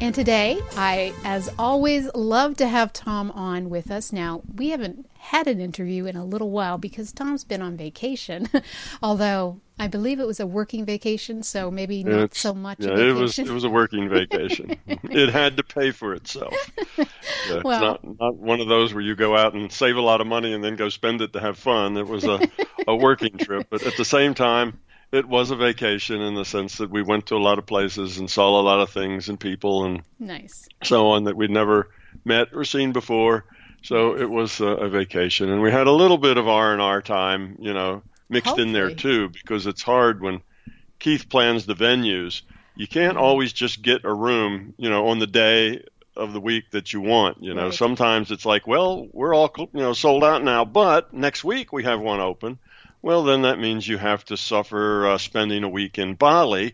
And today, I, as always, love to have Tom on with us. Now, we haven't had an interview in a little while because Tom's been on vacation, although I believe it was a working vacation, so maybe not It's- so much. Yeah, it was it was a working vacation. it had to pay for itself. Yeah, it's Well- not not one of those where you go out and save a lot of money and then go spend it to have fun. It was a a working trip, but at the same time, it was a vacation in the sense that we went to a lot of places and saw a lot of things and people and nice. so on that we'd never met or seen before. So it was a, a vacation, and we had a little bit of R and R time, you know, mixed in there too, because it's hard when Keith plans the venues. You can't Mm-hmm. always just get a room, you know, on the day of the week that you want. You know, Right. sometimes it's like, well, we're all you know sold out now, but next week we have one open. Well, then that means you have to suffer uh, spending a week in Bali,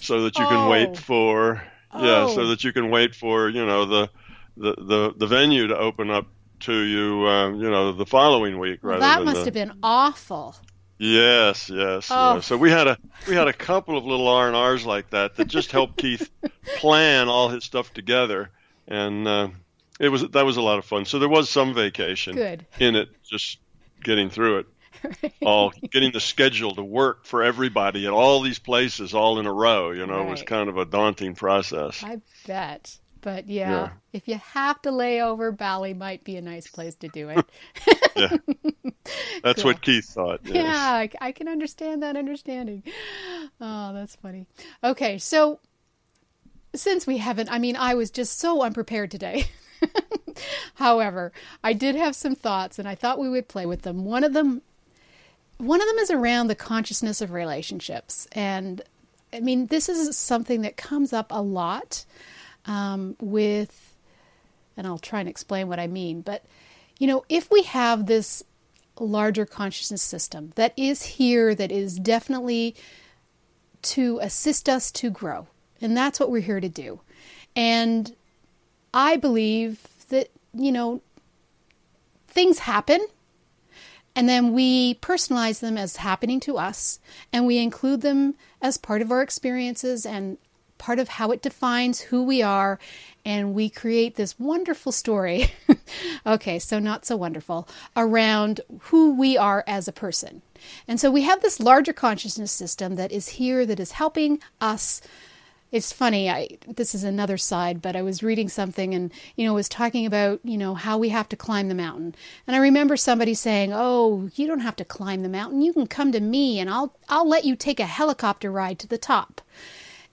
so that you can Oh. wait for yeah, Oh. so that you can wait for you know the the the, the venue to open up to you, uh, you know, the following week Well, that must the, have been awful. Yes, yes. Oh. yeah. So we had a we had a couple of little R and R's like that that just helped Keith plan all his stuff together, and uh, it was that was a lot of fun. So there was some vacation Good. in it, just getting through it, all oh, getting the schedule to work for everybody at all these places all in a row. You know, was kind of a daunting process. I bet. But yeah, Yeah. if you have to lay over, Bali might be a nice place to do it. Yeah, that's Cool. what Keith thought. Yes. Yeah, I, I can understand that understanding. Oh, that's funny. Okay, so since we haven't, I mean, I was just so unprepared today. However, I did have some thoughts and I thought we would play with them. One of them one of them is around the consciousness of relationships. And I mean, this is something that comes up a lot um, with, and I'll try and explain what I mean, but you know, if we have this larger consciousness system that is here, that is definitely to assist us to grow, and that's what we're here to do. And I believe that, you know, things happen and then we personalize them as happening to us and we include them as part of our experiences and part of how it defines who we are and we create this wonderful story okay so not so wonderful around who we are as a person. And so we have this larger consciousness system that is here that is helping us it's funny i this is another side but i was reading something and you know was talking about you know how we have to climb the mountain. And i remember somebody saying oh you don't have to climb the mountain. You can come to me and i'll i'll let you take a helicopter ride to the top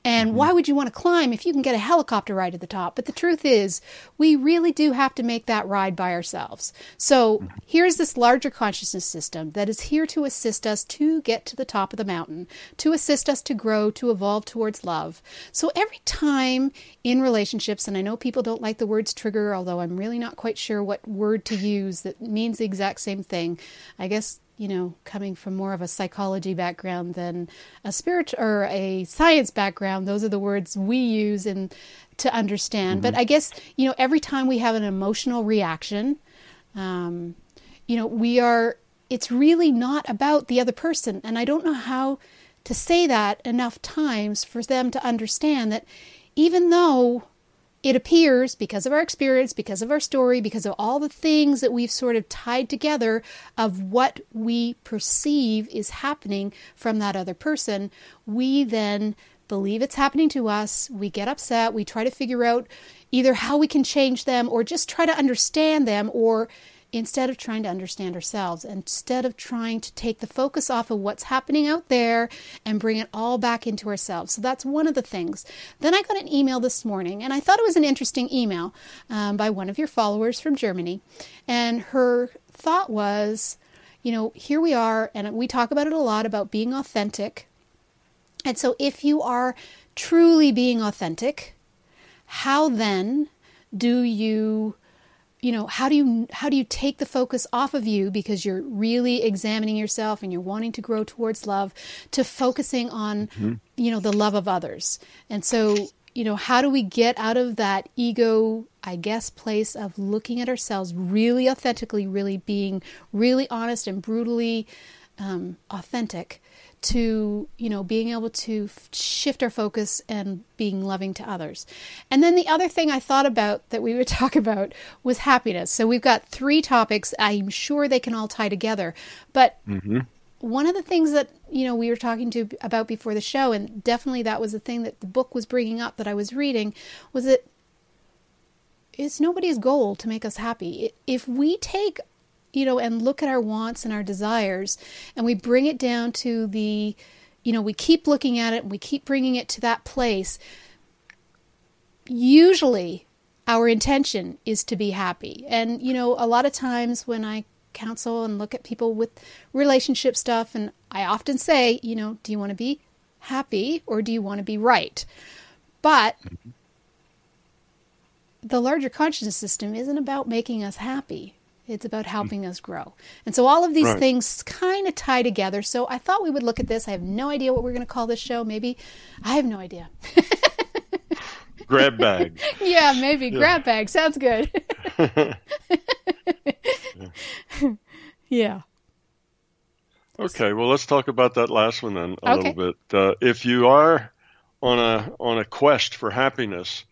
and mm-hmm. why would you want to climb if you can get a helicopter ride to the top? But the truth is, we really do have to make that ride by ourselves. So mm-hmm. here's this larger consciousness system that is here to assist us to get to the top of the mountain, to assist us to grow, to evolve towards love. So every time in relationships, and I know people don't like the words trigger, although I'm really not quite sure what word to use that means the exact same thing. I guess you know, coming from more of a psychology background than a spirit or a science background, those are the words we use and to understand. But I guess you know, every time we have an emotional reaction, um, you know, we are. It's really not about the other person, and I don't know how to say that enough times for them to understand that even though it appears because of our experience, because of our story, because of all the things that we've sort of tied together of what we perceive is happening from that other person, we then believe it's happening to us. We get upset. We try to figure out either how we can change them or just try to understand them or instead of trying to understand ourselves, instead of trying to take the focus off of what's happening out there and bring it all back into ourselves. So that's one of the things. Then I got an email this morning, and I thought it was an interesting email um, by one of your followers from Germany. And her thought was, you know, here we are, and we talk about it a lot about being authentic. And so if you are truly being authentic, how then do you you know how do you how do you take the focus off of you because you're really examining yourself and you're wanting to grow towards love to focusing on mm-hmm. you know the love of others and so you know how do we get out of that ego i guess place of looking at ourselves really authentically really being really honest and brutally um, authentic to you know being able to f- shift our focus and being loving to others. And then the other thing i thought about that we would talk about was happiness. So we've got three topics i'm sure they can all tie together. But mm-hmm. one of the things that you know we were talking to about before the show and definitely that was the thing that the book was bringing up that i was reading was that it's nobody's goal to make us happy. If we take you know, and look at our wants and our desires, and we bring it down to the, you know, we keep looking at it and we keep bringing it to that place. Usually, our intention is to be happy. And, you know, a lot of times when I counsel and look at people with relationship stuff, and I often say, you know, do you want to be happy or do you want to be right? But mm-hmm. the larger consciousness system isn't about making us happy. It's about helping us grow. And so all of these right. things kind of tie together. So I thought we would look at this. I have no idea what we're going to call this show. Maybe I have no idea. grab bag. yeah, maybe yeah. grab bag. Sounds good. yeah. Okay, well, let's talk about that last one then a okay. little bit. Uh, if you are on a on a quest for happiness,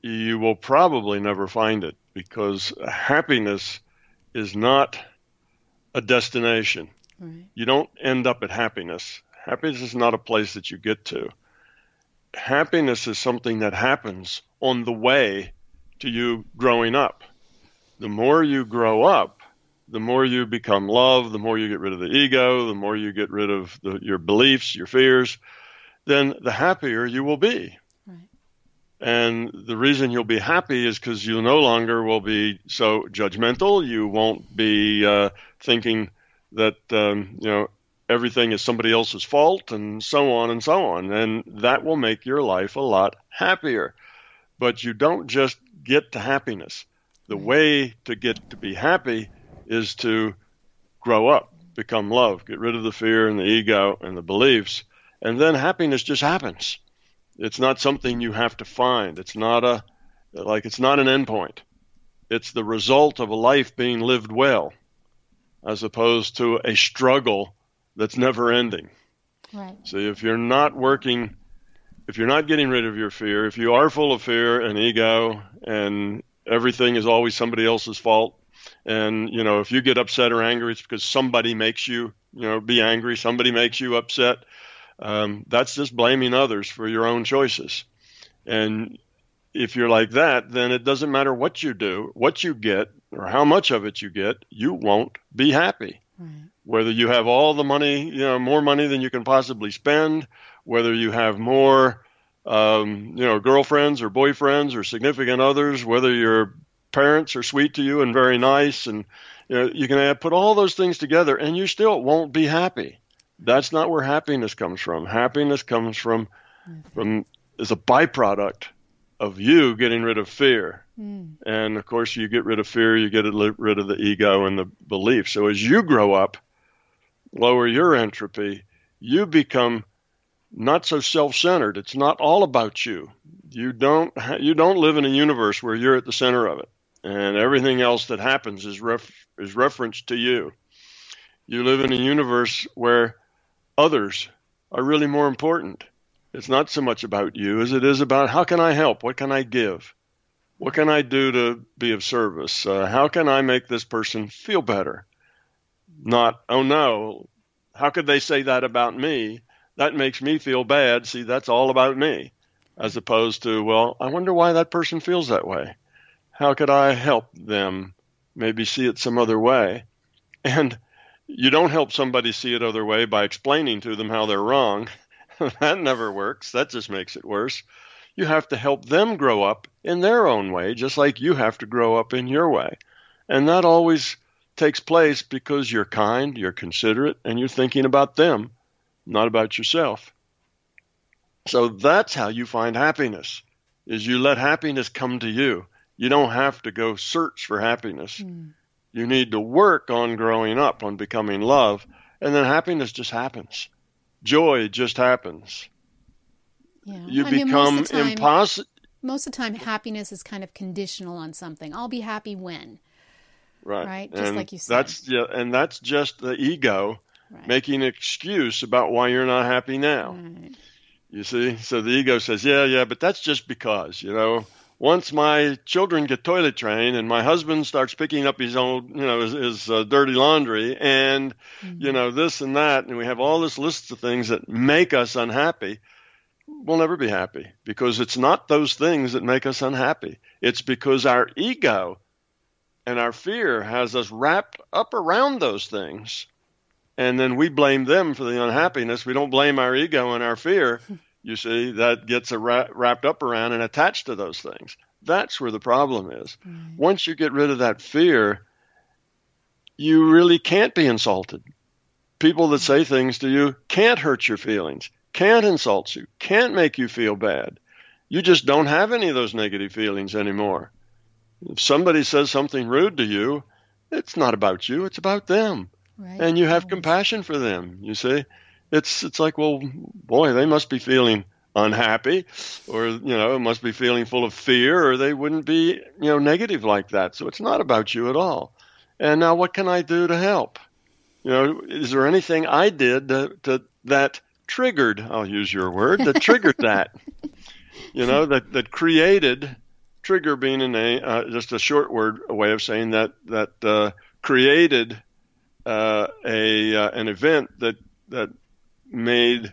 you will probably never find it because happiness is not a destination. Right. You don't end up at happiness. Happiness is not a place that you get to. Happiness is something that happens on the way to you growing up. The more you grow up, the more you become love, the more you get rid of the ego, the more you get rid of the, your beliefs, your fears, then the happier you will be. And the reason you'll be happy is because you no longer will be so judgmental. You won't be uh, thinking that um, you know everything is somebody else's fault, and so on and so on. And that will make your life a lot happier. But you don't just get to happiness. The way to get to be happy is to grow up, become love, get rid of the fear and the ego and the beliefs, and then happiness just happens. It's not something you have to find. It's not a like it's not an endpoint. It's the result of a life being lived well, as opposed to a struggle that's never ending. Right. So if you're not working, if you're not getting rid of your fear, if you are full of fear and ego, and everything is always somebody else's fault, and you know if you get upset or angry, it's because somebody makes you, you know, be angry. Somebody makes you upset um, that's just blaming others for your own choices. And if you're like that, then it doesn't matter what you do, what you get, or how much of it you get, you won't be happy. Right. Whether you have all the money, you know, more money than you can possibly spend, whether you have more, um, you know, girlfriends or boyfriends or significant others, whether your parents are sweet to you and very nice, and you know, you can put all those things together, and you still won't be happy. That's not where happiness comes from. Happiness comes from from is a byproduct of you getting rid of fear. Mm. And of course, you get rid of fear, you get rid of the ego and the belief. So as you grow up, lower your entropy, you become not so self-centered. It's not all about you. You don't you don't live in a universe where you're at the center of it, and everything else that happens is ref, is referenced to you. You live in a universe where others are really more important. It's not so much about you as it is about how can I help? What can I give? What can I do to be of service? Uh, how can I make this person feel better? Not, oh no, how could they say that about me? That makes me feel bad. See, that's all about me. As opposed to, well, I wonder why that person feels that way. How could I help them maybe see it some other way? And you don't help somebody see it other way by explaining to them how they're wrong. that never works. That just makes it worse. You have to help them grow up in their own way, just like you have to grow up in your way. And that always takes place because you're kind, you're considerate, and you're thinking about them, not about yourself. So that's how you find happiness. Is you let happiness come to you. You don't have to go search for happiness. Mm. You need to work on growing up, on becoming love, and then happiness just happens. Joy just happens. Yeah. You I become most of the time, impossible. most of the time, happiness is kind of conditional on something. I'll be happy when. Right. right? Just And like you said. That's yeah, and that's just the ego Right. making an excuse about why you're not happy now. Right. You see? So the ego says, yeah, yeah, but that's just because, you know, once my children get toilet trained and my husband starts picking up his own, you know, his, his uh, dirty laundry and, Mm-hmm. you know, this and that, and we have all this list of things that make us unhappy, we'll never be happy because it's not those things that make us unhappy. It's because our ego and our fear has us wrapped up around those things and then we blame them for the unhappiness. We don't blame our ego and our fear. You see, that gets a wra- wrapped up around and attached to those things. That's where the problem is. Mm-hmm. Once you get rid of that fear, you really can't be insulted. People that say things to you can't hurt your feelings, can't insult you, can't make you feel bad. You just don't have any of those negative feelings anymore. If somebody says something rude to you, it's not about you, it's about them Right. and you have compassion for them. You see, it's it's like, well, boy, they must be feeling unhappy, or you know, must be feeling full of fear, or they wouldn't be you know negative like that. So it's not about you at all. And now, what can I do to help? You know, is there anything I did to, to that triggered? I'll use your word that triggered that. You know, that that created trigger being a name, uh, just a short word, a way of saying that that uh, created uh, a uh, an event that that made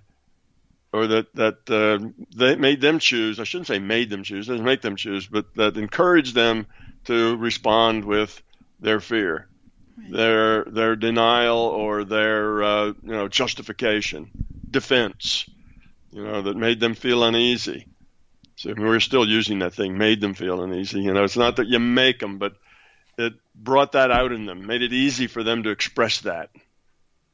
or that that uh, they made them choose. I shouldn't say made them choose. Doesn't make them choose, but that encouraged them to respond with their fear, their their denial, or their uh, you know justification, defense. You know that made them feel uneasy. So we're still using that thing, made them feel uneasy. You know, it's not that you make them, but it brought that out in them, made it easy for them to express that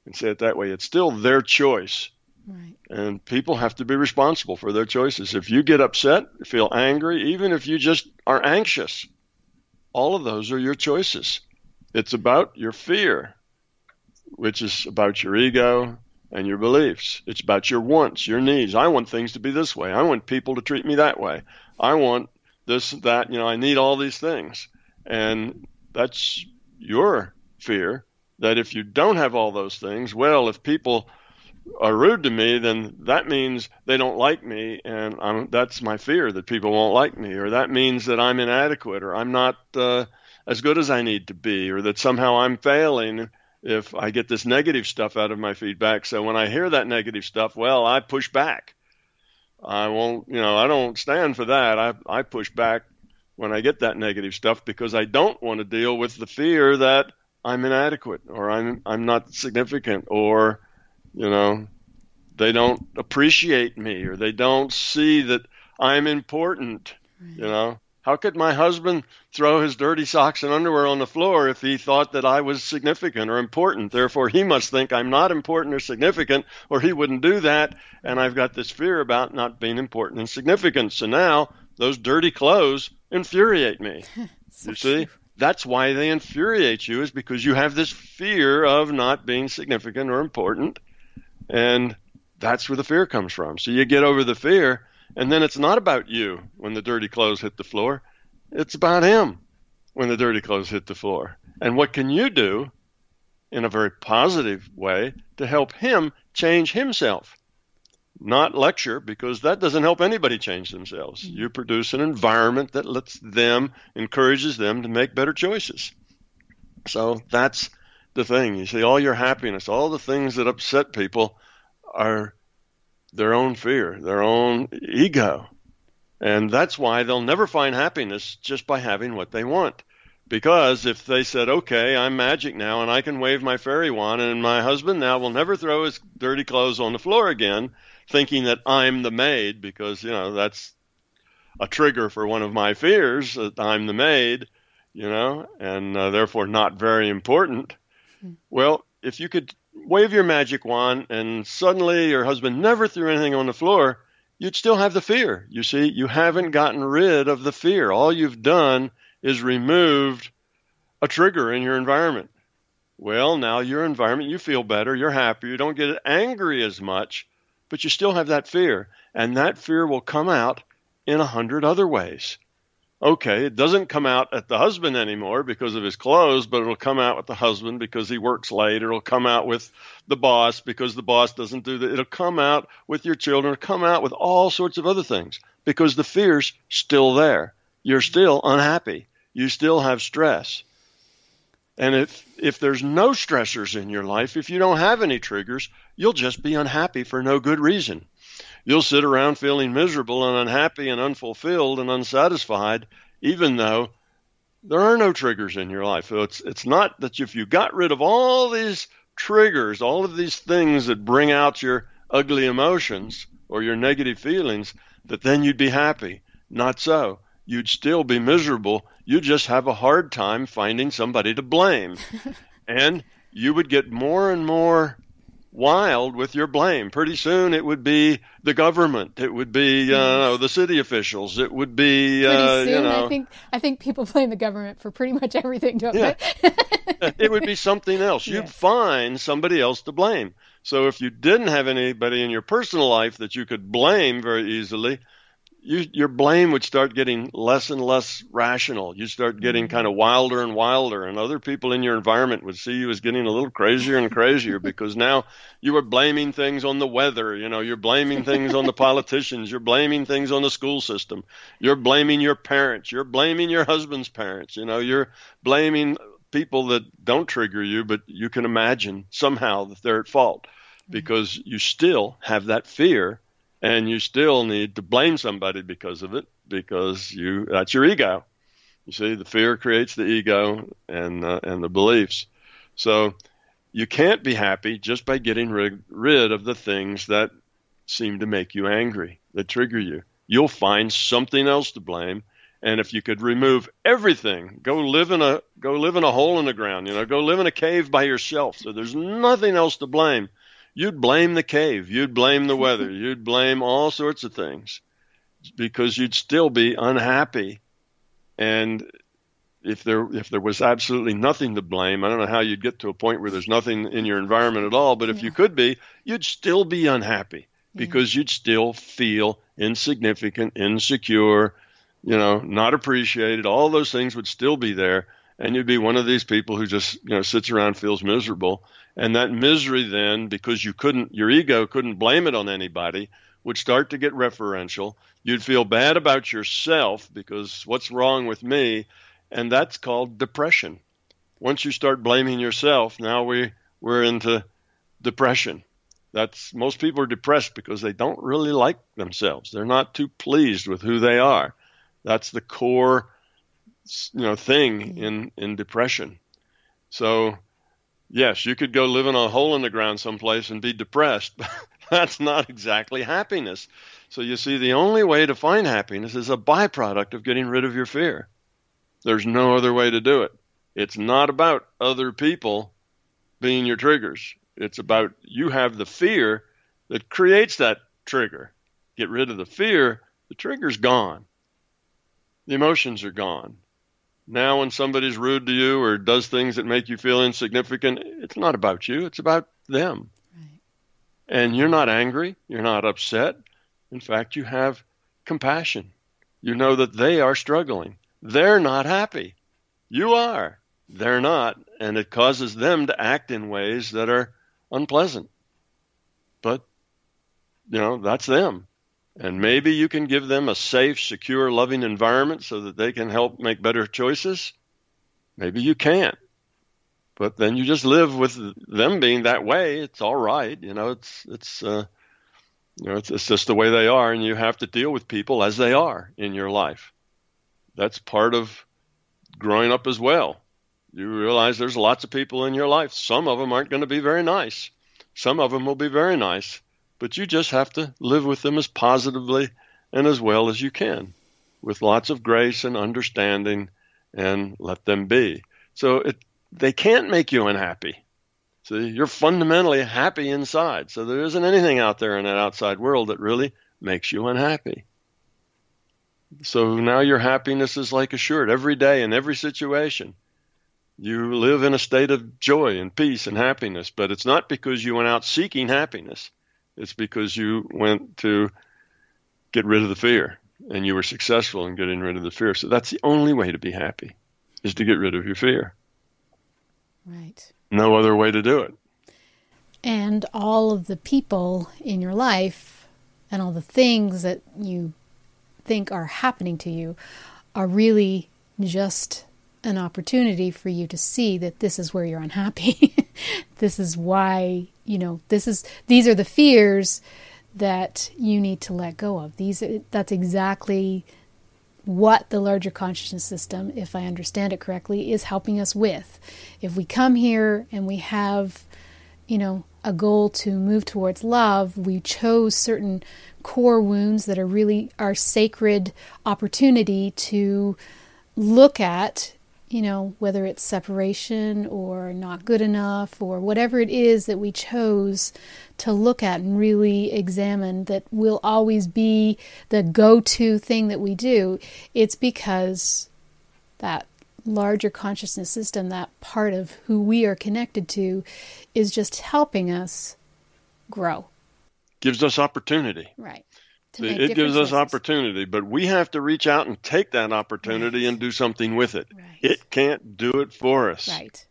and say it that way. It's still their choice. Right. And people have to be responsible for their choices. If you get upset, feel angry, even if you just are anxious, all of those are your choices. It's about your fear, which is about your ego and your beliefs. It's about your wants, your needs. I want things to be this way. I want people to treat me that way. I want this, that, you know, I need all these things. And that's your fear that if you don't have all those things, well, if people are rude to me, then that means they don't like me, and I'm, that's my fear that people won't like me, or that means that I'm inadequate, or I'm not uh, as good as I need to be, or that somehow I'm failing if I get this negative stuff out of my feedback. So when I hear that negative stuff, well, I push back. I won't, you know, I don't stand for that. I I push back when I get that negative stuff because I don't want to deal with the fear that I'm inadequate or I'm I'm not significant or you know they don't appreciate me or they don't see that I'm important you know? How could my husband throw his dirty socks and underwear on the floor if he thought that I was significant or important? Therefore he must think I'm not important or significant or he wouldn't do that and I've got this fear about not being important and significant so now those dirty clothes infuriate me. So you see? true. That's why they infuriate you is because you have this fear of not being significant or important and that's where the fear comes from. So you get over the fear and then it's not about you when the dirty clothes hit the floor. It's about him when the dirty clothes hit the floor. And what can you do in a very positive way to help him change himself not lecture because that doesn't help anybody change themselves. Mm-hmm. You produce an environment that lets them, encourages them to make better choices. So that's the thing. You see, all your happiness, all the things that upset people are their own fear, their own ego. And that's why they'll never find happiness just by having what they want. Because if they said, okay, I'm magic now and I can wave my fairy wand and my husband now will never throw his dirty clothes on the floor again, thinking that I'm the maid because, you know, that's a trigger for one of my fears that I'm the maid, you know, and uh, therefore not very important. Well, if you could wave your magic wand and suddenly your husband never threw anything on the floor, you'd still have the fear. You see, you haven't gotten rid of the fear. All you've done is removed a trigger in your environment. Well, now your environment, you feel better, you're happier, you don't get angry as much, but you still have that fear. And that fear will come out in a hundred other ways. Okay, it doesn't come out at the husband anymore because of his clothes, but it'll come out with the husband because he works late. It'll come out with the boss because the boss doesn't do that. It'll come out with your children. It'll come out with all sorts of other things because the fear's still there. You're still unhappy. You still have stress. And if if there's no stressors in your life, if you don't have any triggers, you'll just be unhappy for no good reason. You'll sit around feeling miserable and unhappy and unfulfilled and unsatisfied, even though there are no triggers in your life. So it's it's not that if you got rid of all these triggers, all of these things that bring out your ugly emotions or your negative feelings, that then you'd be happy. Not so you'd still be miserable. You just have a hard time finding somebody to blame. and you would get more and more wild with your blame. Pretty soon it would be the government. It would be uh, the city officials. It would be pretty uh, soon. you know. I think I think people blame the government for pretty much everything, don't Yeah. they? it would be something else. You'd Yes. find somebody else to blame. So if you didn't have anybody in your personal life that you could blame very easily, you, your blame would start getting less and less rational. You start getting mm-hmm. kind of wilder and wilder, and other people in your environment would see you as getting a little crazier and crazier because now you were blaming things on the weather. You know, you're blaming things on the politicians. You're blaming things on the school system. You're blaming your parents. You're blaming your husband's parents. You know, you're blaming people that don't trigger you, but you can imagine somehow that they're at fault mm-hmm. because you still have that fear and you still need to blame somebody because of it because you that's your ego. You see, the fear creates the ego and uh, and the beliefs. So you can't be happy just by getting rid, rid of the things that seem to make you angry, that trigger you. You'll find something else to blame. And if you could remove everything, go live in a go live in a hole in the ground, you know, go live in a cave by yourself. So there's nothing else to blame. You'd blame the cave, you'd blame the weather, you'd blame all sorts of things because you'd still be unhappy. And if there if there was absolutely nothing to blame, I don't know how you'd get to a point where there's nothing in your environment at all, but if Yeah. you could be, you'd still be unhappy because you'd still feel insignificant, insecure, you know, not appreciated. All those things would still be there, and you'd be one of these people who just you know sits around feels miserable, and that misery then because you couldn't, your ego couldn't blame it on anybody, would start to get referential. You'd feel bad about yourself because what's wrong with me, and that's called depression. Once you start blaming yourself, now we we're into depression. That's most people are depressed because they don't really like themselves. They're not too pleased with who they are. That's the core, you know, thing in in depression. So, yes, you could go live in a hole in the ground someplace and be depressed. But that's not exactly happiness. So you see, the only way to find happiness is a byproduct of getting rid of your fear. There's no other way to do it. It's not about other people being your triggers. It's about you have the fear that creates that trigger. Get rid of the fear, the trigger's gone. The emotions are gone. Now, when somebody's rude to you or does things that make you feel insignificant, it's not about you, it's about them. Right. And you're not angry, you're not upset. In fact, you have compassion. You know that they are struggling. They're not happy. You are. They're not. And it causes them to act in ways that are unpleasant. But, you know, that's them. And maybe you can give them a safe, secure, loving environment so that they can help make better choices. Maybe you can't. But then you just live with them being that way. It's all right. You know, it's, it's, uh, you know, it's, it's just the way they are, and you have to deal with people as they are in your life. That's part of growing up as well. You realize there's lots of people in your life. Some of them aren't going to be very nice. Some of them will be very nice, but you just have to live with them as positively and as well as you can, with lots of grace and understanding, and let them be. So it, they can't make you unhappy. So you're fundamentally happy inside. So there isn't anything out there in that outside world that really makes you unhappy. So now your happiness is like assured every day in every situation. You live in a state of joy and peace and happiness, but it's not because you went out seeking happiness. It's because you went to get rid of the fear and you were successful in getting rid of the fear. So that's the only way to be happy is to get rid of your fear. Right. No other way to do it. And all of the people in your life and all the things that you think are happening to you are really just an opportunity for you to see that this is where you're unhappy. this is why, you know, this is these are the fears that you need to let go of. These that's exactly what the larger consciousness system, if I understand it correctly, is helping us with. If we come here and we have, you know, a goal to move towards love, we chose certain core wounds that are really our sacred opportunity to look at you know, whether it's separation or not good enough or whatever it is that we chose to look at and really examine that will always be the go to thing that we do, it's because that larger consciousness system, that part of who we are connected to, is just helping us grow. Gives us opportunity. Right it gives us opportunity, but we have to reach out and take that opportunity right. and do something with it. Right. It can't do it for us. Right.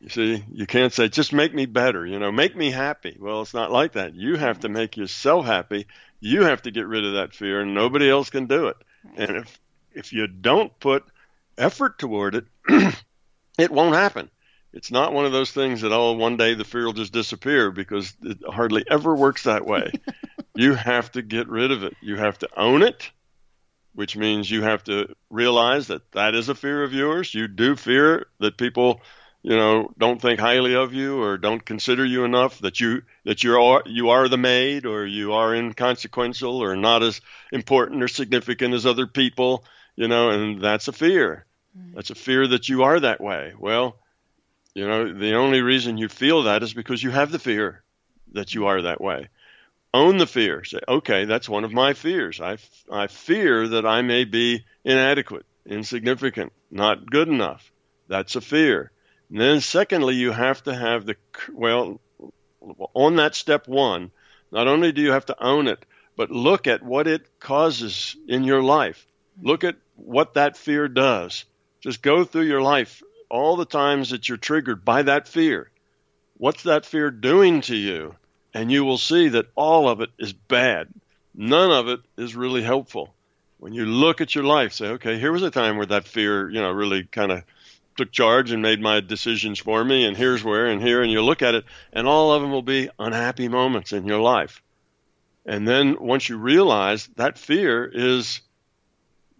You see, you can't say, just make me better, you know, make me happy. Well, it's not like that. You have right. to make yourself happy. You have to get rid of that fear, and nobody else can do it. And if if you don't put effort toward it, it won't happen. It's not one of those things that oh one day the fear will just disappear because it hardly ever works that way. you have to get rid of it. You have to own it, which means you have to realize that that is a fear of yours. You do fear that people, you know, don't think highly of you or don't consider you enough. That you that you are you are the maid or you are inconsequential or not as important or significant as other people. You know, and that's a fear. Mm. That's a fear that you are that way. Well you know, the only reason you feel that is because you have the fear that you are that way. Own the fear. Say, okay, that's one of my fears. I, I fear that I may be inadequate, insignificant, not good enough. That's a fear. And then, secondly, you have to have the, well, on that step one, not only do you have to own it, but look at what it causes in your life. Look at what that fear does. Just go through your life all the times that you're triggered by that fear. What's that fear doing to you? And you will see that all of it is bad. None of it is really helpful. When you look at your life, say, okay, here was a time where that fear, you know, really kind of took charge and made my decisions for me, and here's where, and here, and you look at it, and all of them will be unhappy moments in your life. And then once you realize that fear is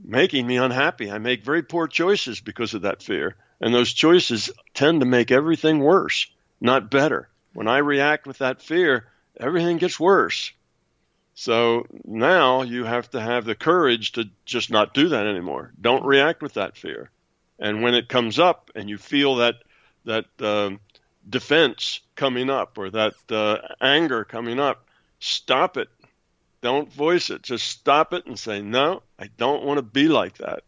making me unhappy, I make very poor choices because of that fear. And those choices tend to make everything worse, not better. When I react with that fear, everything gets worse. So now you have to have the courage to just not do that anymore. Don't react with that fear. And when it comes up and you feel that that uh, defense coming up or that uh, anger coming up, stop it. Don't voice it. Just stop it and say, "No, I don't want to be like that."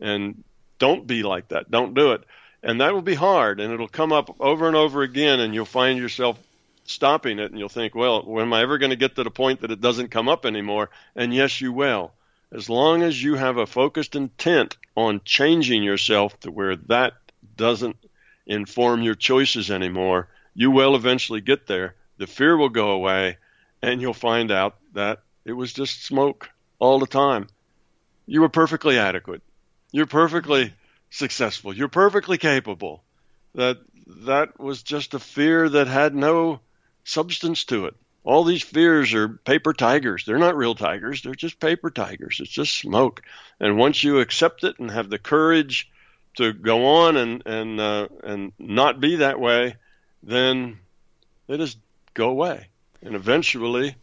And don't be like that. Don't do it. And that will be hard and it'll come up over and over again and you'll find yourself stopping it and you'll think, well, when am I ever going to get to the point that it doesn't come up anymore? And yes, you will. As long as you have a focused intent on changing yourself to where that doesn't inform your choices anymore, you will eventually get there. The fear will go away and you'll find out that it was just smoke all the time. You were perfectly adequate. You're perfectly successful. You're perfectly capable. That that was just a fear that had no substance to it. All these fears are paper tigers. They're not real tigers. They're just paper tigers. It's just smoke. And once you accept it and have the courage to go on and and uh, and not be that way, then they just go away. And eventually,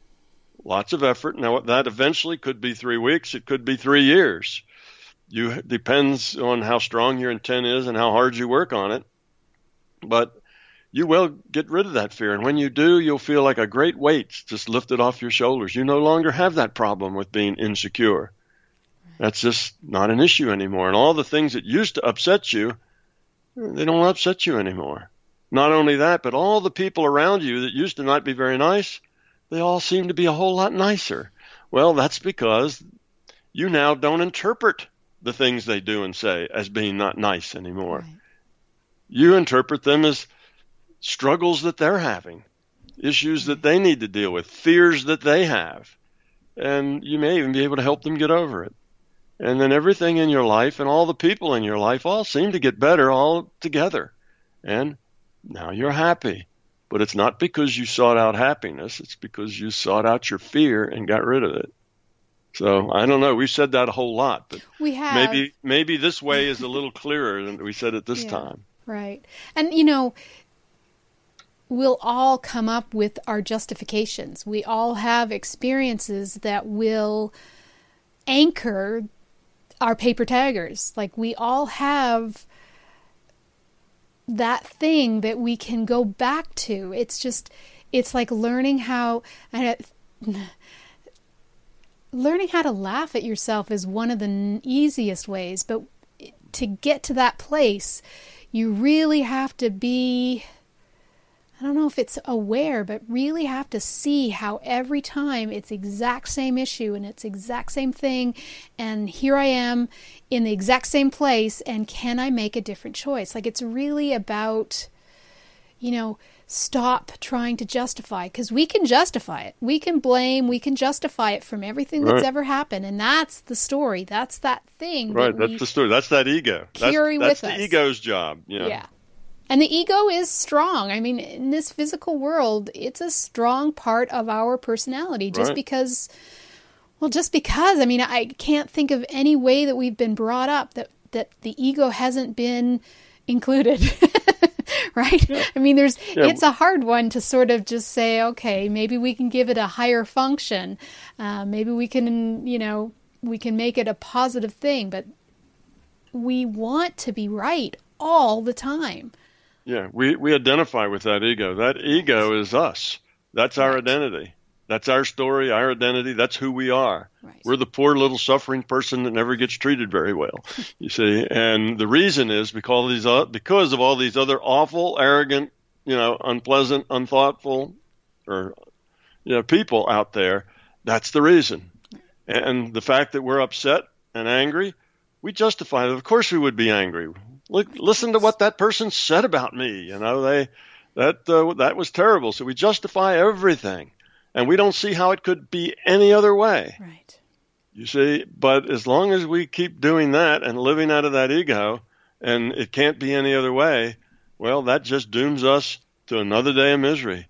lots of effort. Now that eventually could be three weeks. It could be three years you depends on how strong your intent is and how hard you work on it. But you will get rid of that fear. And when you do, you'll feel like a great weight just lifted off your shoulders. You no longer have that problem with being insecure. That's just not an issue anymore. And all the things that used to upset you, they don't upset you anymore. Not only that, but all the people around you that used to not be very nice, they all seem to be a whole lot nicer. Well, that's because you now don't interpret the things they do and say as being not nice anymore. Right. You interpret them as struggles that they're having, issues that they need to deal with, fears that they have. And you may even be able to help them get over it. And then everything in your life and all the people in your life all seem to get better all together. And now you're happy. But it's not because you sought out happiness, it's because you sought out your fear and got rid of it. So I don't know. We've said that a whole lot, but we have. maybe maybe this way is a little clearer than we said it this yeah, time. Right. And you know, we'll all come up with our justifications. We all have experiences that will anchor our paper taggers. Like we all have that thing that we can go back to. It's just, it's like learning how, learning how to laugh at yourself is one of the easiest ways, but to get to that place, you really have to be I don't know if it's aware, but really have to see how every time it's exact same issue and it's exact same thing, and here I am in the exact same place, and can I make a different choice? Like it's really about, you know, stop trying to justify because we can justify it. We can blame, we can justify it from everything that's ever happened, and that's the story. That's that thing. Right, that that's the story. That's that ego. Carry that's, that's with the us. ego's job. Yeah. Yeah. And the ego is strong. I mean, in this physical world, it's a strong part of our personality just Right. because, well, just because. I mean, I can't think of any way that we've been brought up that, that the ego hasn't been included. right? I mean, there's, Yeah. it's a hard one to sort of just say, okay, maybe we can give it a higher function. Uh, maybe we can, you know, we can make it a positive thing, but we want to be right all the time. Yeah, we, we identify with that ego. That ego is us. That's our Right. identity. That's our story, our identity. That's who we are. Right. We're the poor little suffering person that never gets treated very well. You see, and the reason is because of these o- because of all these other awful, arrogant, you know, unpleasant, unthoughtful, or you know, people out there. That's the reason. And the fact that we're upset and angry, we justify it. Of course, we would be angry. Look, listen to what that person said about me. You know, they that uh, that was terrible. So we justify everything, and we don't see how it could be any other way. Right. You see, but as long as we keep doing that and living out of that ego, and it can't be any other way, well, that just dooms us to another day of misery.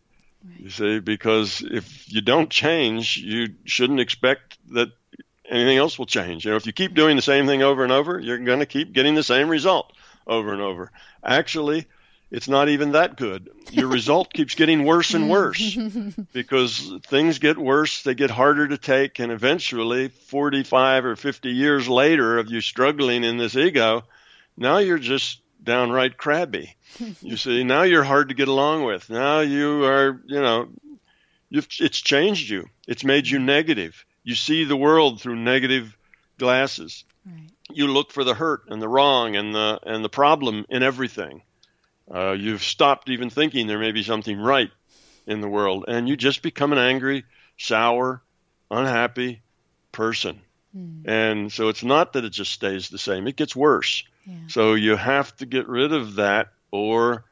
You see, because if you don't change, you shouldn't expect that anything else will change. You know, if you keep doing the same thing over and over, you're going to keep getting the same result over and over. Actually, it's not even that good. Your result keeps getting worse and worse because things get worse, they get harder to take, and eventually, 45 or 50 years later of you struggling in this ego, now you're just downright crabby. you see, now you're hard to get along with. Now you are, you know, you've, it's changed you. It's made you mm-hmm. negative. You see the world through negative glasses. Right. You look for the hurt and the wrong and the and the problem in everything. Uh, you've stopped even thinking there may be something right in the world, and you just become an angry, sour, unhappy person. And so it's not that it just stays the same; it gets worse. Yeah. So you have to get rid of that, or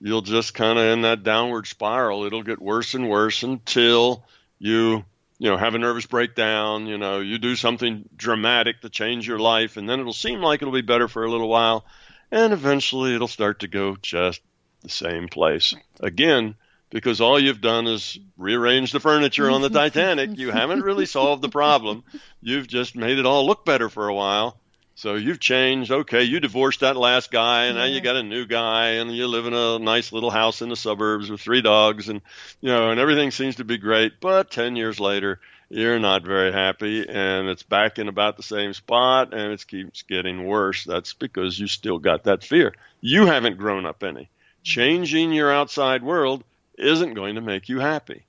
you'll just kind of in that downward spiral. It'll get worse and worse until you, you know, have a nervous breakdown. You know, you do something dramatic to change your life, and then it'll seem like it'll be better for a little while, and eventually it'll start to go just the same place again. Because all you've done is rearrange the furniture on the Titanic. You haven't really solved the problem. You've just made it all look better for a while. So you've changed. Okay, you divorced that last guy, and now you got a new guy, and you live in a nice little house in the suburbs with three dogs, and you know, and everything seems to be great. But ten years later, you're not very happy, and it's back in about the same spot, and it keeps getting worse. That's because you still got that fear. You haven't grown up any. Changing your outside world isn't going to make you happy.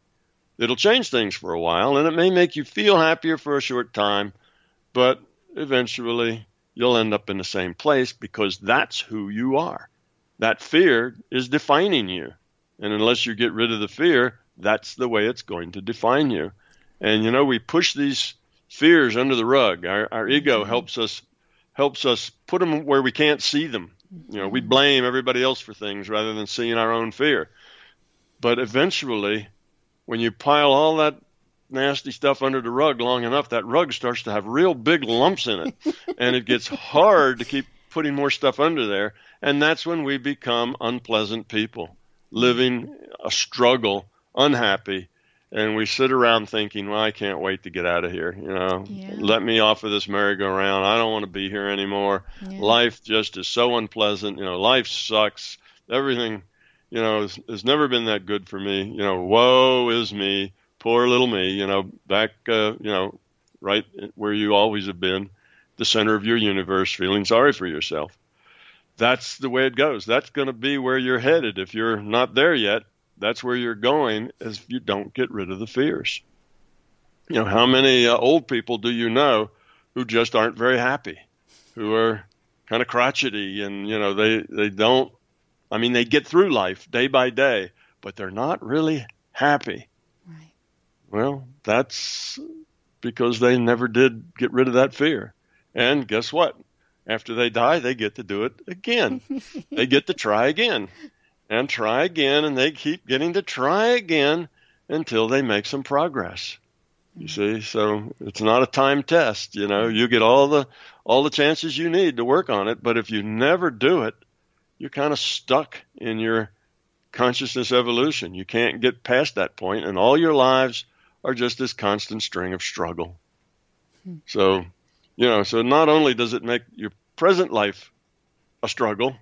It'll change things for a while, and it may make you feel happier for a short time, but eventually you'll end up in the same place because that's who you are. That fear is defining you. And unless you get rid of the fear, that's the way it's going to define you. And you know, we push these fears under the rug. Our, our ego helps us helps us put them where we can't see them. You know, we mm-hmm. blame everybody else for things rather than seeing our own fear. But eventually, when you pile all that nasty stuff under the rug long enough, that rug starts to have real big lumps in it. and it gets hard to keep putting more stuff under there. And that's when we become unpleasant people, living a struggle, unhappy. And we sit around thinking, well, I can't wait to get out of here. You know, yeah. let me off of this merry-go-round. I don't want to be here anymore. Yeah. Life just is so unpleasant. You know, life sucks. Everything, you know, has, has never been that good for me. You know, woe is me poor little me, you know, back, uh, you know, right where you always have been, the center of your universe, feeling sorry for yourself. That's the way it goes. That's going to be where you're headed. If you're not there yet, that's where you're going if you don't get rid of the fears. You know, how many uh, old people do you know who just aren't very happy, who are kind of crotchety and, you know, they, they don't, I mean, they get through life day by day, but they're not really happy. Well, that's because they never did get rid of that fear. And guess what? After they die, they get to do it again. they get to try again and try again, and they keep getting to try again until they make some progress. You see, so it's not a time test. You know, you get all the all the chances you need to work on it, but if you never do it, you're kind of stuck in your consciousness evolution. You can't get past that point, and all your lives are just this constant string of struggle. Hmm. So, you know, so not only does it make your present life a struggle,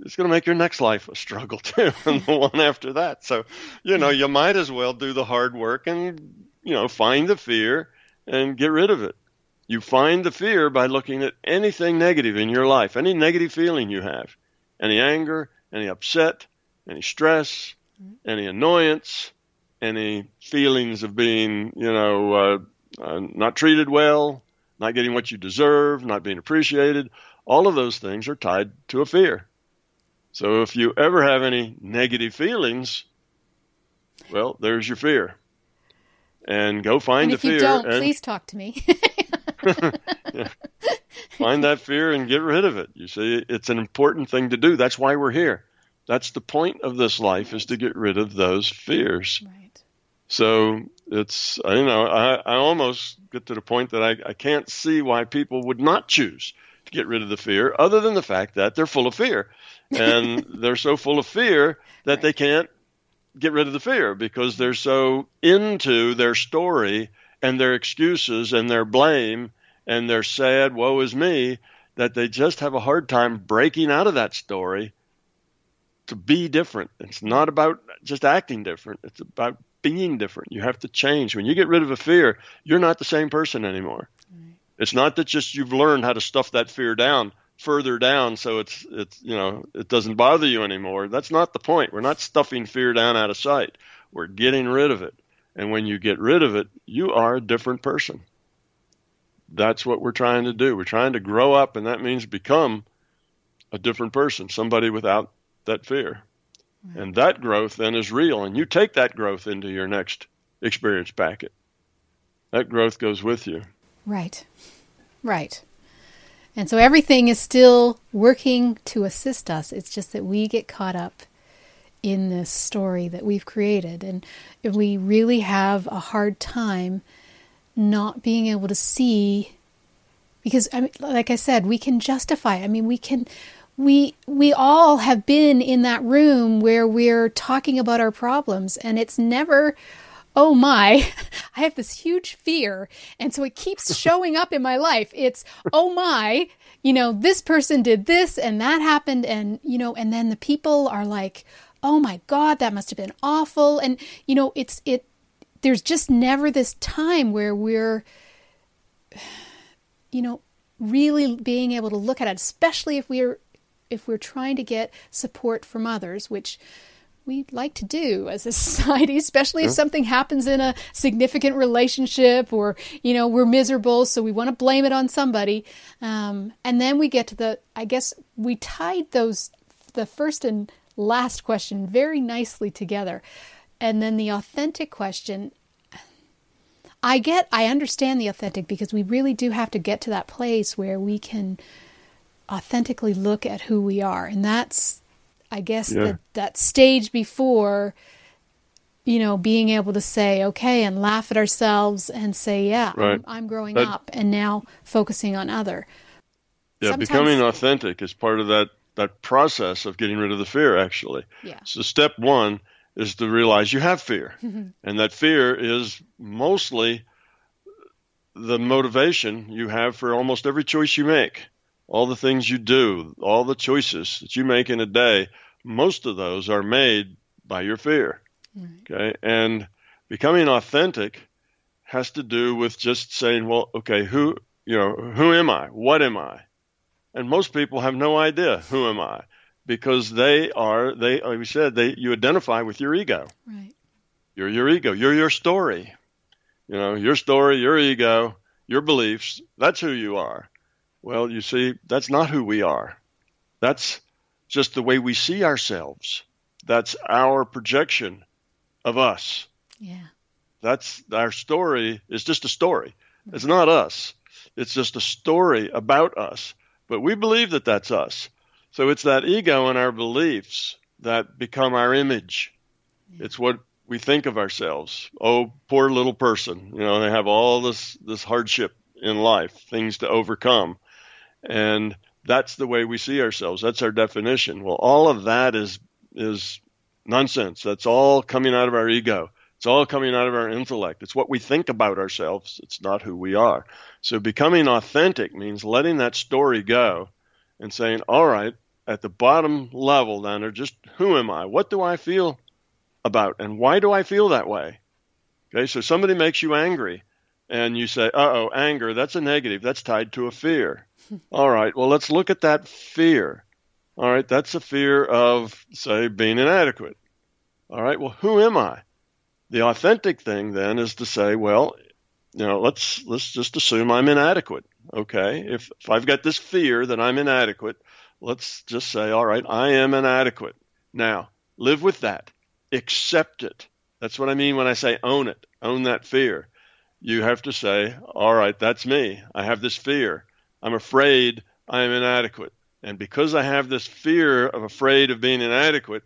it's going to make your next life a struggle too, and the one after that. So, you know, you might as well do the hard work and, you know, find the fear and get rid of it. You find the fear by looking at anything negative in your life, any negative feeling you have, any anger, any upset, any stress, hmm. any annoyance, any feelings of being, you know, uh, uh, not treated well, not getting what you deserve, not being appreciated, all of those things are tied to a fear. So if you ever have any negative feelings, well, there's your fear. And go find and the fear. If you don't, and, please talk to me. yeah. Find that fear and get rid of it. You see, it's an important thing to do. That's why we're here. That's the point of this life is to get rid of those fears. Right. So it's you know I, I almost get to the point that I, I can't see why people would not choose to get rid of the fear, other than the fact that they're full of fear, and they're so full of fear that right. they can't get rid of the fear because they're so into their story and their excuses and their blame and their sad woe is me that they just have a hard time breaking out of that story to be different. It's not about just acting different. It's about being different. You have to change. When you get rid of a fear, you're not the same person anymore. Right. It's not that just you've learned how to stuff that fear down further down so it's it's you know it doesn't bother you anymore. That's not the point. We're not stuffing fear down out of sight. We're getting rid of it. And when you get rid of it, you are a different person. That's what we're trying to do. We're trying to grow up and that means become a different person, somebody without that fear. Mm-hmm. And that growth then is real. And you take that growth into your next experience packet. That growth goes with you. Right. Right. And so everything is still working to assist us. It's just that we get caught up in this story that we've created. And we really have a hard time not being able to see because I mean, like I said, we can justify. I mean, we can we we all have been in that room where we're talking about our problems and it's never oh my i have this huge fear. And so it keeps showing up in my life. It's oh my you know this person did this and that happened. And you know and then the people are like oh my god that must have been awful. And you know it's it there's just never this time where we're you know really being able to look at it especially if we're if we're trying to get support from others, which we like to do as a society, especially if something happens in a significant relationship or, you know, we're miserable, so we want to blame it on somebody. Um, and then we get to the, I guess we tied those, the first and last question very nicely together. And then the authentic question I get, I understand the authentic because we really do have to get to that place where we can authentically look at who we are. And that's, I guess, yeah. the, that stage before, you know, being able to say, okay, and laugh at ourselves and say, yeah, right. I'm, I'm, growing that, up and now focusing on other. Yeah, Sometimes, becoming authentic is part of that, that process of getting rid of the fear, actually. Yeah. So, step one is to realize you have fear. and that fear is mostly the motivation you have for almost every choice you make. All the things you do, all the choices that you make in a day, most of those are made by your fear. Right. Okay? And becoming authentic has to do with just saying, well, okay, who, you know, who am I? What am I? And most people have no idea who am I because they are they like we said they you identify with your ego. Right. You're your ego. You're your story. You know, your story, your ego, your beliefs, that's who you are. Well, you see, that's not who we are. That's just the way we see ourselves. That's our projection of us. Yeah. That's our story is just a story. Mm-hmm. It's not us. It's just a story about us. But we believe that that's us. So it's that ego and our beliefs that become our image. Yeah. It's what we think of ourselves. Oh, poor little person. You know, they have all this this hardship in life, things to overcome. And that's the way we see ourselves. That's our definition. Well, all of that is is nonsense. That's all coming out of our ego. It's all coming out of our intellect. It's what we think about ourselves. It's not who we are. So becoming authentic means letting that story go and saying, all right, at the bottom level down there, just who am I? What do I feel about? And why do I feel that way? Okay, so somebody makes you angry and you say, uh oh, anger, that's a negative. That's tied to a fear. All right, well, let's look at that fear. All right, that's a fear of, say, being inadequate. All right, well, who am I? The authentic thing then is to say, well, you know, let's let's just assume I'm inadequate. Okay, if if I've got this fear that I'm inadequate, let's just say, all right, I am inadequate. Now, live with that. Accept it. That's what I mean when I say own it. Own that fear. You have to say, all right, that's me. I have this fear. I'm afraid I am inadequate. And because I have this fear of afraid of being inadequate,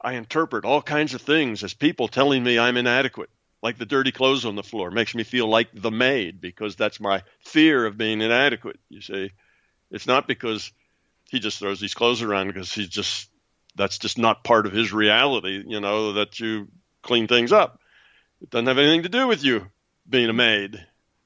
I interpret all kinds of things as people telling me I'm inadequate like the dirty clothes on the floor. Makes me feel like the maid because that's my fear of being inadequate you see. It's not because he just throws these clothes around because he's just that's just not part of his reality you know that you clean things up. It doesn't have anything to do with you being a maid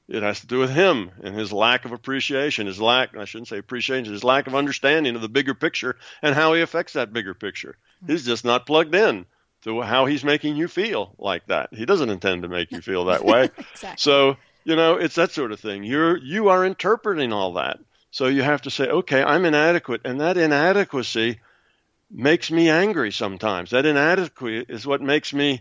it has to do with him and his lack of appreciation his lack i shouldn't say appreciation his lack of understanding of the bigger picture and how he affects that bigger picture hmm. he's just not plugged in to how he's making you feel like that. He doesn't intend to make you feel that way. exactly. So, you know, it's that sort of thing. You're you are interpreting all that. So you have to say, okay, I'm inadequate, and that inadequacy makes me angry sometimes. That inadequacy is what makes me,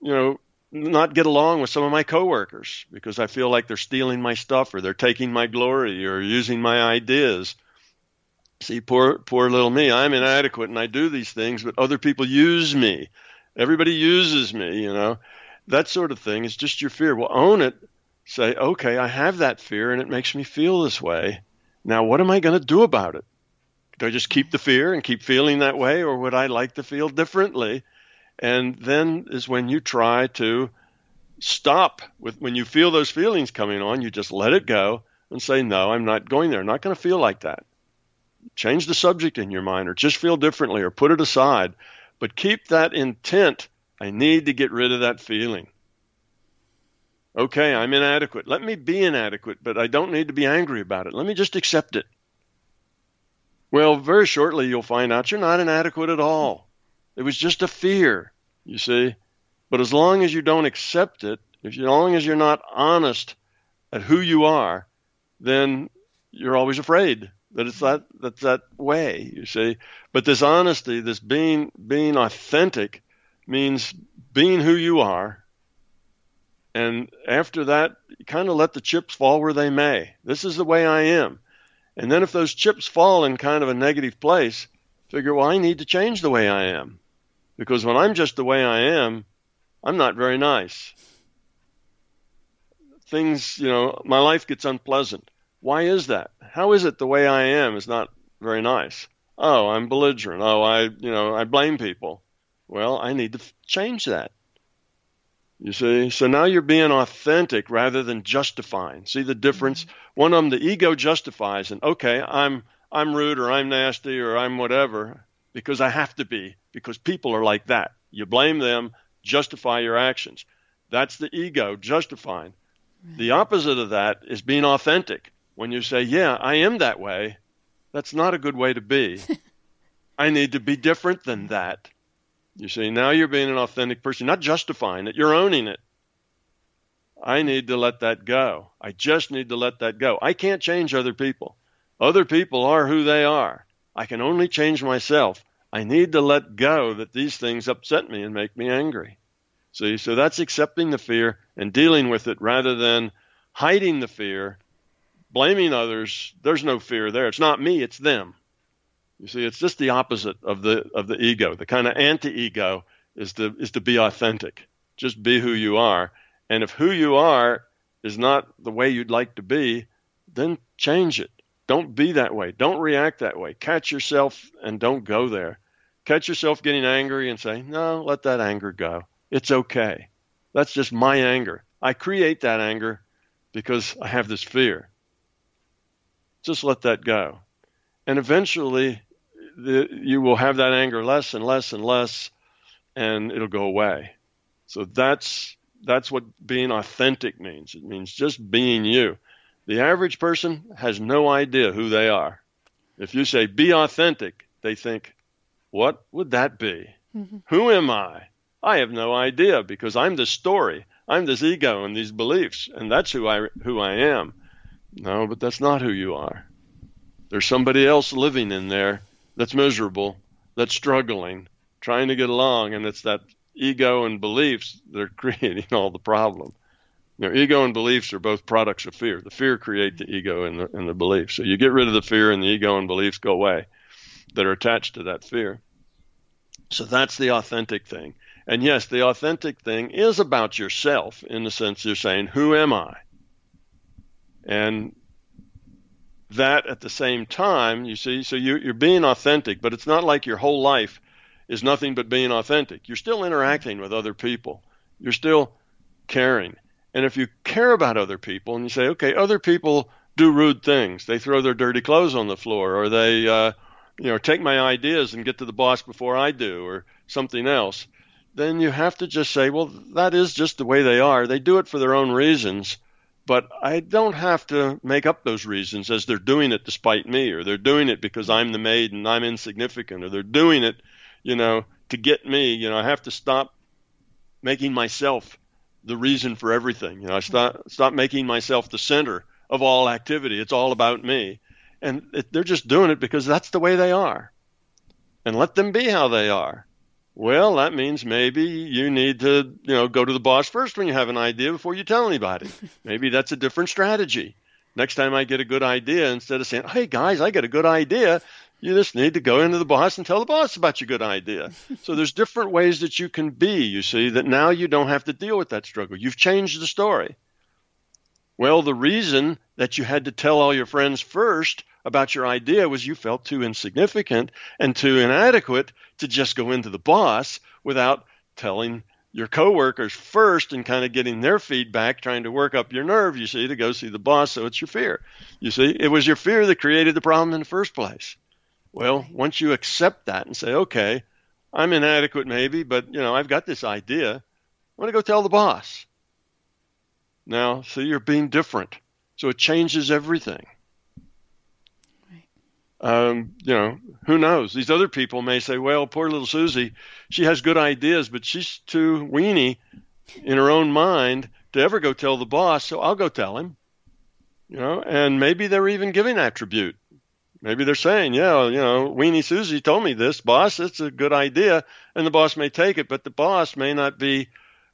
you know, not get along with some of my coworkers because I feel like they're stealing my stuff or they're taking my glory or using my ideas. See, poor poor little me. I'm inadequate and I do these things, but other people use me. Everybody uses me, you know. That sort of thing is just your fear. Well, own it. Say, okay, I have that fear and it makes me feel this way. Now, what am I going to do about it? Do I just keep the fear and keep feeling that way, or would I like to feel differently? And then is when you try to stop with when you feel those feelings coming on, you just let it go and say, No, I'm not going there. I'm not going to feel like that change the subject in your mind or just feel differently or put it aside. But keep that intent. I need to get rid of that feeling. Okay, I'm inadequate. Let me be inadequate, but I don't need to be angry about it. Let me just accept it. Well, very shortly you'll find out you're not inadequate at all. It was just a fear, you see. But as long as you don't accept it, as long as you're not honest at who you are, then you're always afraid That it's that that's that way, you see. But this honesty, this being being authentic, means being who you are. And after that, you kind of let the chips fall where they may. This is the way I am. And then if those chips fall in kind of a negative place, figure, well, I need to change the way I am. Because when I'm just the way I am, I'm not very nice. Things, you know, my life gets unpleasant. Why is that? How is it the way I am is not very nice? Oh, I'm belligerent. Oh, I, you know, I blame people. Well, I need to change that. You see? So now you're being authentic rather than justifying. See the difference? Mm-hmm. One of them, the ego justifies, and okay, I'm I'm rude or I'm nasty or I'm whatever because I have to be because people are like that. You blame them, justify your actions. That's the ego justifying. Right. The opposite of that is being authentic. When you say, "Yeah, I am that way," that's not a good way to be. I need to be different than that. You see, now you're being an authentic person, not justifying it, you're owning it. I need to let that go. I just need to let that go. I can't change other people. Other people are who they are. I can only change myself. I need to let go that these things upset me and make me angry. See, so that's accepting the fear and dealing with it rather than hiding the fear, blaming others. There's no fear there. It's not me, it's them. You see, it's just the opposite of the of the ego. The kind of anti-ego is to is to be authentic. Just be who you are. And if who you are is not the way you'd like to be, then change it. Don't be that way. Don't react that way. Catch yourself and don't go there. Catch yourself getting angry and say, "No, let that anger go. It's okay. That's just my anger. I create that anger because I have this fear. Just let that go." And eventually the, you will have that anger less and less and less, and it'll go away. So that's that's what being authentic means. It means just being you. The average person has no idea who they are. If you say be authentic, they think, what would that be? Mm-hmm. Who am I? I have no idea because I'm this story. I'm this ego and these beliefs, and that's who I who I am. No, but that's not who you are. There's somebody else living in there that's miserable, that's struggling, trying to get along, and it's that ego and beliefs that are creating all the problem. You know, ego and beliefs are both products of fear. The fear create the ego and the, and the belief. So you get rid of the fear, and the ego and beliefs go away that are attached to that fear. So that's the authentic thing. And yes, the authentic thing is about yourself in the sense you're saying, Who am I? And that at the same time, you see, so you, you're being authentic, but it's not like your whole life is nothing but being authentic. You're still interacting with other people. You're still caring. And if you care about other people and you say, okay, other people do rude things, they throw their dirty clothes on the floor, or they, uh, you know, take my ideas and get to the boss before I do, or something else, then you have to just say, well, that is just the way they are. They do it for their own reasons but I don't have to make up those reasons as they're doing it despite me, or they're doing it because I'm the maid and I'm insignificant, or they're doing it, you know, to get me. You know, I have to stop making myself the reason for everything. You know, I stop stop making myself the center of all activity. It's all about me, and it, they're just doing it because that's the way they are, and let them be how they are. Well, that means maybe you need to, you know, go to the boss first when you have an idea before you tell anybody. maybe that's a different strategy. Next time I get a good idea, instead of saying, "Hey guys, I got a good idea," you just need to go into the boss and tell the boss about your good idea. so there's different ways that you can be. You see that now you don't have to deal with that struggle. You've changed the story. Well, the reason that you had to tell all your friends first about your idea was you felt too insignificant and too inadequate to just go into the boss without telling your coworkers first and kind of getting their feedback, trying to work up your nerve, you see, to go see the boss. So it's your fear. You see, it was your fear that created the problem in the first place. Well, once you accept that and say, okay, I'm inadequate maybe, but you know, I've got this idea. I want to go tell the boss. Now, see, you're being different. So it changes everything. Um, you know, who knows? These other people may say, well, poor little Susie, she has good ideas, but she's too weeny in her own mind to ever go tell the boss, so I'll go tell him. You know, and maybe they're even giving attribute. maybe they're saying, yeah, you know, Weenie Susie told me this, boss. It's a good idea, and the boss may take it, but the boss may not be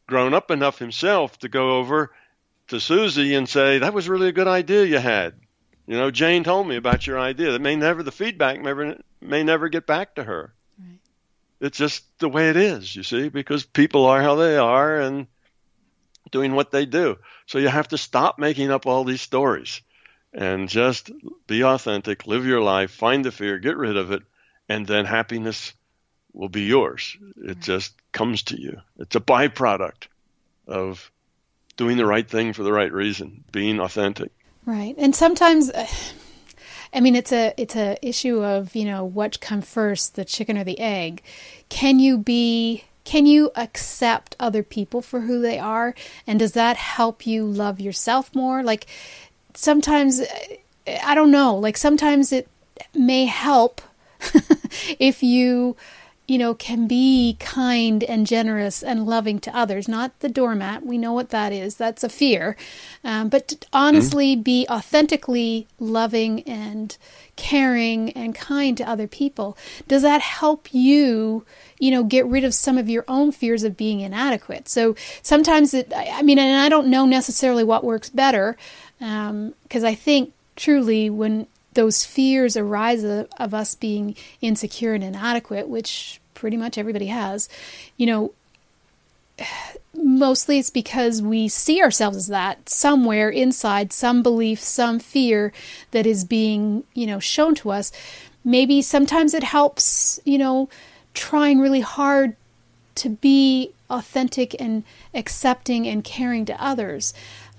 grown up enough himself to go over to Susie and say, that was really a good idea you had. You know, Jane told me about your idea. That may never, the feedback never, may never get back to her. Right. It's just the way it is, you see, because people are how they are and doing what they do. So you have to stop making up all these stories and just be authentic, live your life, find the fear, get rid of it, and then happiness will be yours. It just comes to you. It's a byproduct of doing the right thing for the right reason, being authentic. Right. And sometimes uh, I mean it's a it's a issue of, you know, what come first, the chicken or the egg. Can you be can you accept other people for who they are and does that help you love yourself more? Like sometimes uh, I don't know, like sometimes it may help if you you know, can be kind and generous and loving to others, not the doormat. We know what that is. That's a fear. Um, but honestly mm-hmm. be authentically loving and caring and kind to other people. Does that help you, you know, get rid of some of your own fears of being inadequate? So sometimes it, I mean, and I don't know necessarily what works better, because um, I think truly when those fears arise of, of us being insecure and inadequate, which pretty much everybody has, you know, mostly it's because we see ourselves as that somewhere inside some belief some fear that is being you know shown to us. Maybe sometimes it helps you know trying really hard to be authentic and accepting and caring to others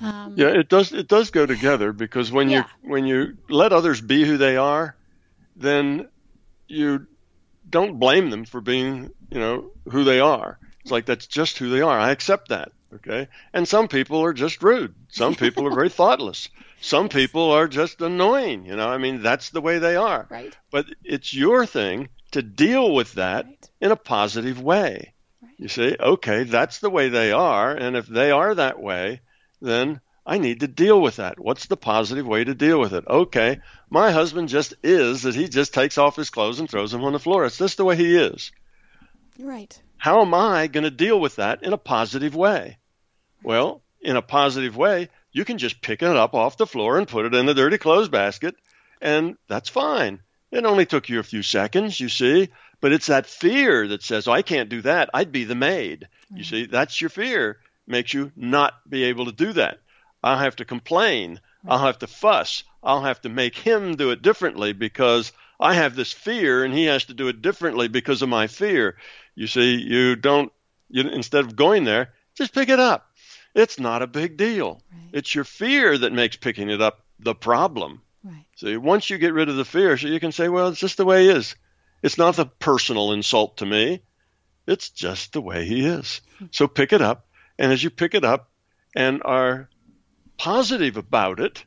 um, yeah, it does. It does go together because when yeah. you when you let others be who they are, then you don't blame them for being, you know, who they are. It's like that's just who they are. I accept that. Okay. And some people are just rude. Some people are very thoughtless. Some people are just annoying. You know, I mean, that's the way they are. Right. But it's your thing to deal with that right. in a positive way. Right. You see, okay, that's the way they are. And if they are that way, then I need to deal with that. What's the positive way to deal with it? Okay, my husband just is that he just takes off his clothes and throws them on the floor. It's just the way he is. Right. How am I going to deal with that in a positive way? Well, in a positive way, you can just pick it up off the floor and put it in the dirty clothes basket, and that's fine. It only took you a few seconds, you see, but it's that fear that says, oh, I can't do that. I'd be the maid. You see, that's your fear makes you not be able to do that. I'll have to complain. I'll have to fuss. I'll have to make him do it differently because I have this fear and he has to do it differently because of my fear. You see, you don't, you, instead of going there, just pick it up. It's not a big deal. Right. It's your fear that makes picking it up the problem. Right. See, once you get rid of the fear, so you can say, well, it's just the way he is. It's not a personal insult to me. It's just the way he is. So pick it up and as you pick it up and are positive about it,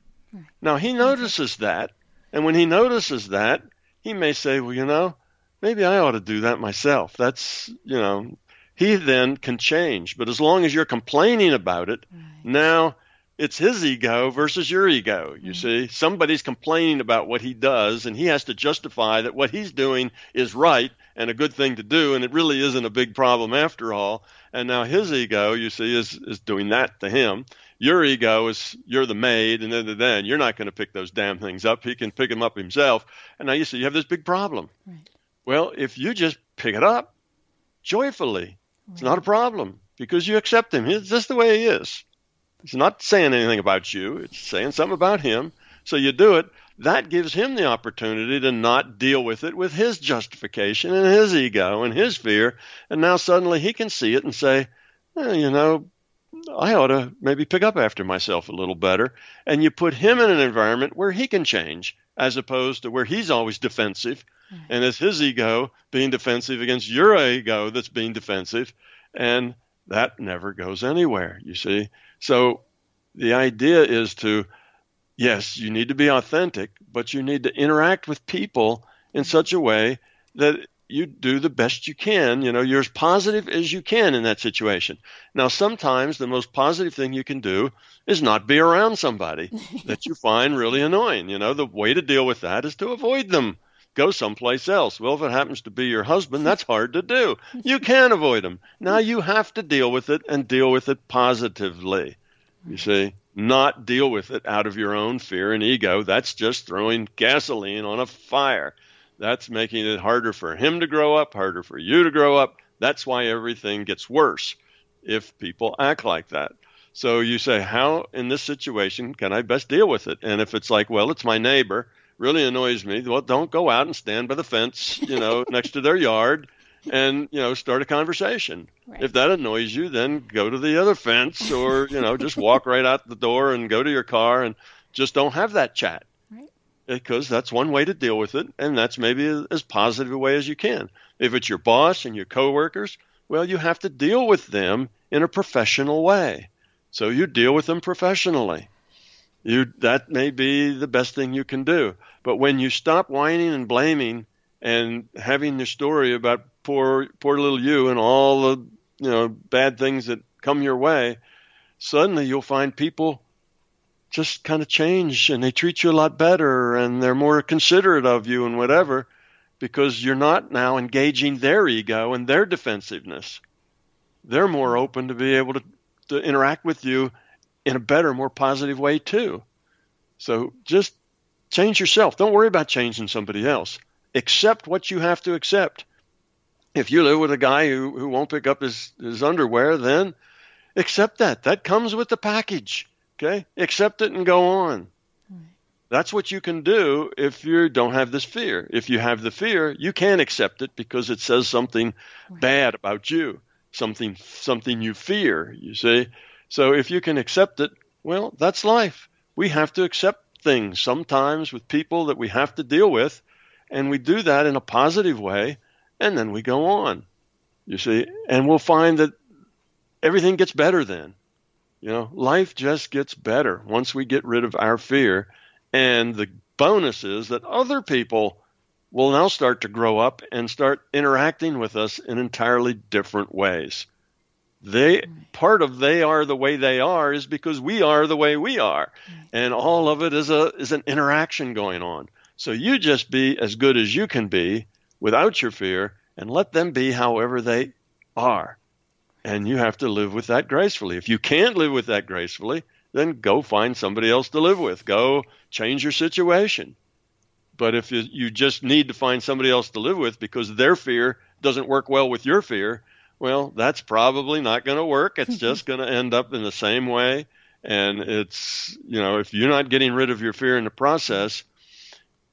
now he notices that. And when he notices that, he may say, well, you know, maybe I ought to do that myself. That's, you know, he then can change. But as long as you're complaining about it, right. now it's his ego versus your ego. You right. see, somebody's complaining about what he does, and he has to justify that what he's doing is right and a good thing to do, and it really isn't a big problem after all. And now his ego, you see, is is doing that to him. Your ego is you're the maid, and then then you're not going to pick those damn things up. He can pick them up himself. And now you see you have this big problem. Right. Well, if you just pick it up joyfully, right. it's not a problem because you accept him. It's just the way he is. It's not saying anything about you. It's saying something about him. So you do it that gives him the opportunity to not deal with it with his justification and his ego and his fear. And now suddenly he can see it and say, eh, you know, I ought to maybe pick up after myself a little better. And you put him in an environment where he can change as opposed to where he's always defensive. Mm-hmm. And it's his ego being defensive against your ego that's being defensive. And that never goes anywhere, you see. So the idea is to yes, you need to be authentic, but you need to interact with people in such a way that you do the best you can. You know, you're as positive as you can in that situation. Now, sometimes the most positive thing you can do is not be around somebody that you find really annoying. You know, the way to deal with that is to avoid them. Go someplace else. Well, if it happens to be your husband, that's hard to do. You can avoid them. Now you have to deal with it and deal with it positively. You see, not deal with it out of your own fear and ego. That's just throwing gasoline on a fire. That's making it harder for him to grow up, harder for you to grow up. That's why everything gets worse if people act like that. So you say, How in this situation can I best deal with it? And if it's like, Well, it's my neighbor, really annoys me, well, don't go out and stand by the fence, you know, next to their yard and, you know, start a conversation. Right. If that annoys you, then go to the other fence or, you know, just walk right out the door and go to your car and just don't have that chat because that's one way to deal with it, and that's maybe as positive a way as you can. If it's your boss and your coworkers, well, you have to deal with them in a professional way. So you deal with them professionally. You that may be the best thing you can do. But when you stop whining and blaming and having the story about poor poor little you and all the you know bad things that come your way, suddenly you'll find people just kind of change and they treat you a lot better and they're more considerate of you and whatever because you're not now engaging their ego and their defensiveness. They're more open to be able to, to interact with you in a better, more positive way too. So just change yourself. Don't worry about changing somebody else. Accept what you have to accept. If you live with a guy who, who won't pick up his, his underwear, then accept that. That comes with the package. Okay? Accept it and go on. That's what you can do if you don't have this fear. If you have the fear, you can't accept it because it says something right. bad about you, something something you fear, you see. So if you can accept it, well, that's life. We have to accept things sometimes with people that we have to deal with, and we do that in a positive way, and then we go on. You see, and we'll find that everything gets better then. You know, life just gets better once we get rid of our fear. And the bonus is that other people will now start to grow up and start interacting with us in entirely different ways. They part of they are the way they are is because we are the way we are. And all of it is a is an interaction going on. So you just be as good as you can be without your fear and let them be however they are. And you have to live with that gracefully. If you can't live with that gracefully, then go find somebody else to live with. Go change your situation. But if you just need to find somebody else to live with because their fear doesn't work well with your fear, well, that's probably not going to work. It's mm-hmm. just going to end up in the same way. And it's, you know, if you're not getting rid of your fear in the process,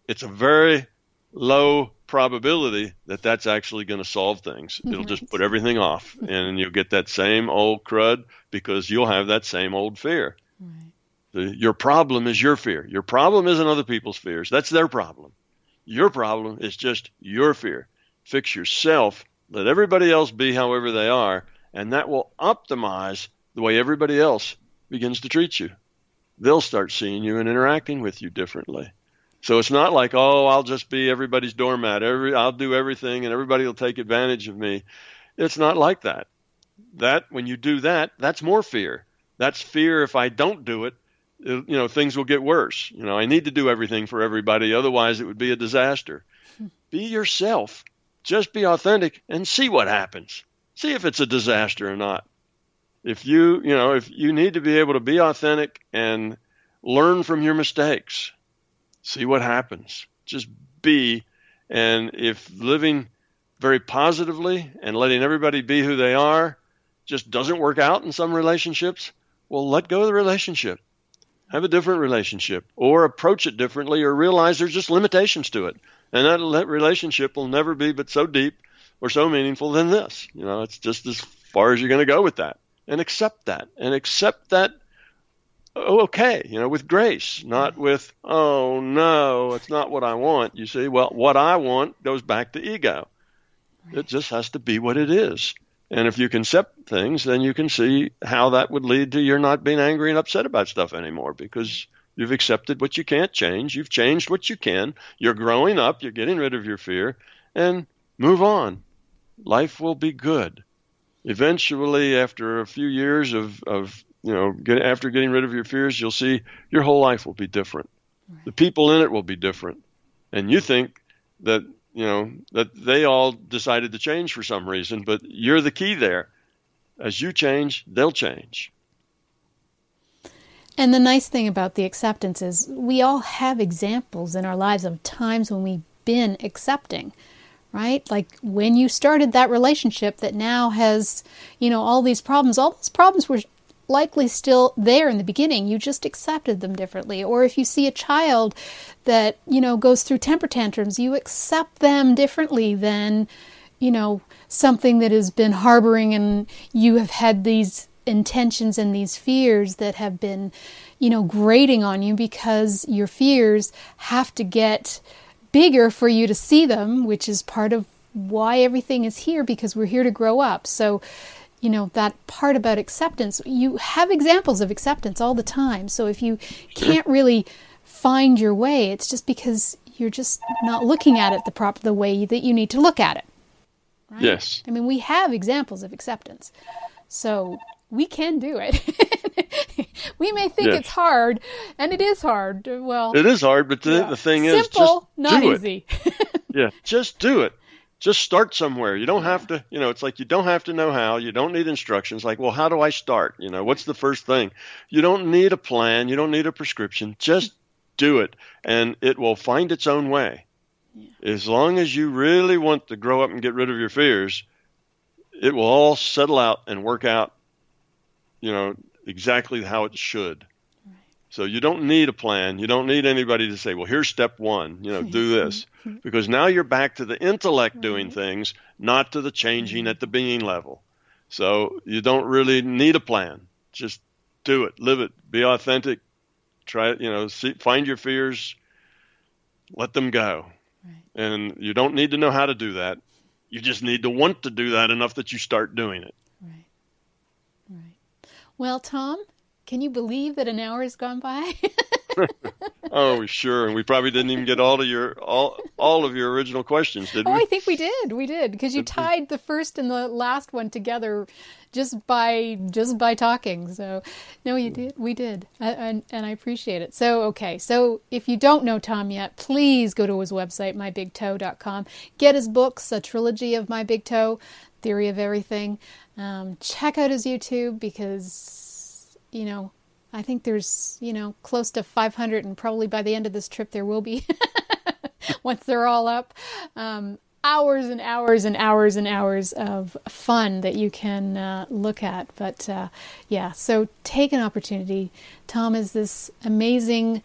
it's a very low probability that that's actually going to solve things. It'll right. just put everything off, and you'll get that same old crud because you'll have that same old fear. Right. The, your problem is your fear. Your problem isn't other people's fears. That's their problem. Your problem is just your fear. Fix yourself. Let everybody else be however they are, and that will optimize the way everybody else begins to treat you. They'll start seeing you and interacting with you differently. So it's not like, oh, I'll just be everybody's doormat. Every I'll do everything and everybody will take advantage of me. It's not like that. That when you do that, that's more fear. That's fear if I don't do it, it you know, things will get worse. You know, I need to do everything for everybody otherwise it would be a disaster. Hmm. be yourself. Just be authentic and see what happens. See if it's a disaster or not. If you, you know, if you need to be able to be authentic and learn from your mistakes see what happens. Just be. And if living very positively and letting everybody be who they are just doesn't work out in some relationships, well, let go of the relationship. Have a different relationship or approach it differently or realize there's just limitations to it. And that relationship will never be but so deep or so meaningful than this. You know, it's just as far as you're going to go with that. And accept that. And accept that Oh, okay, you know, with grace, not with, oh no, it's not what I want. You see, well, what I want goes back to ego. It just has to be what it is. And if you can accept things, then you can see how that would lead to your not being angry and upset about stuff anymore because you've accepted what you can't change. You've changed what you can. You're growing up. You're getting rid of your fear. And move on. Life will be good. Eventually, after a few years of, of you know, get, after getting rid of your fears, you'll see your whole life will be different. Right. The people in it will be different. And you think that, you know, that they all decided to change for some reason, but you're the key there. As you change, they'll change. And the nice thing about the acceptance is we all have examples in our lives of times when we've been accepting, right? Like when you started that relationship that now has, you know, all these problems, all those problems were likely still there in the beginning. You just accepted them differently. Or if you see a child that, you know, goes through temper tantrums, you accept them differently than, you know, something that has been harboring and you have had these intentions and these fears that have been, you know, grating on you because your fears have to get bigger for you to see them, which is part of why everything is here because we're here to grow up. So, you know, that part about acceptance, you have examples of acceptance all the time. So if you can't really find your way, it's just because you're just not looking at it the proper the way that you need to look at it. Right? Yes. I mean, we have examples of acceptance. So we can do it. we may think yes. it's hard, and it is hard. Well, it is hard, but the, yeah. the thing Simple, is, just not do easy. It. yeah, just do it. Just start somewhere. You don't have to, you know, it's like you don't have to know how. You don't need instructions. Like, well, how do I start? You know, what's the first thing? You don't need a plan. You don't need a prescription. Just do it, and it will find its own way. Yeah. As long as you really want to grow up and get rid of your fears, it will all settle out and work out you know, exactly how it should. So you don't need a plan. You don't need anybody to say, "Well, here's step 1, you know, do this." because now you're back to the intellect doing things, not to the changing at the being level. So you don't really need a plan. Just do it, live it, be authentic. Try you know, see, find your fears, let them go. Right. And you don't need to know how to do that. You just need to want to do that enough that you start doing it. Right. Right. Well, Tom, can you believe that an hour has gone by? oh, sure. And we probably didn't even get all of your all all of your original questions, did we? Oh, I think we did. We did because you tied the first and the last one together just by just by talking. So, no, you did. We did, and and I appreciate it. So, okay. So, if you don't know Tom yet, please go to his website mybigtoe.com. Get his books, a trilogy of My Big TOE, Theory of Everything. Um, check out his YouTube because, you know, I think there's, you know, close to 500, and probably by the end of this trip there will be, once they're all up. Um, hours and hours and hours and hours of fun that you can uh, look at. But uh, yeah, so take an opportunity. Tom is this amazing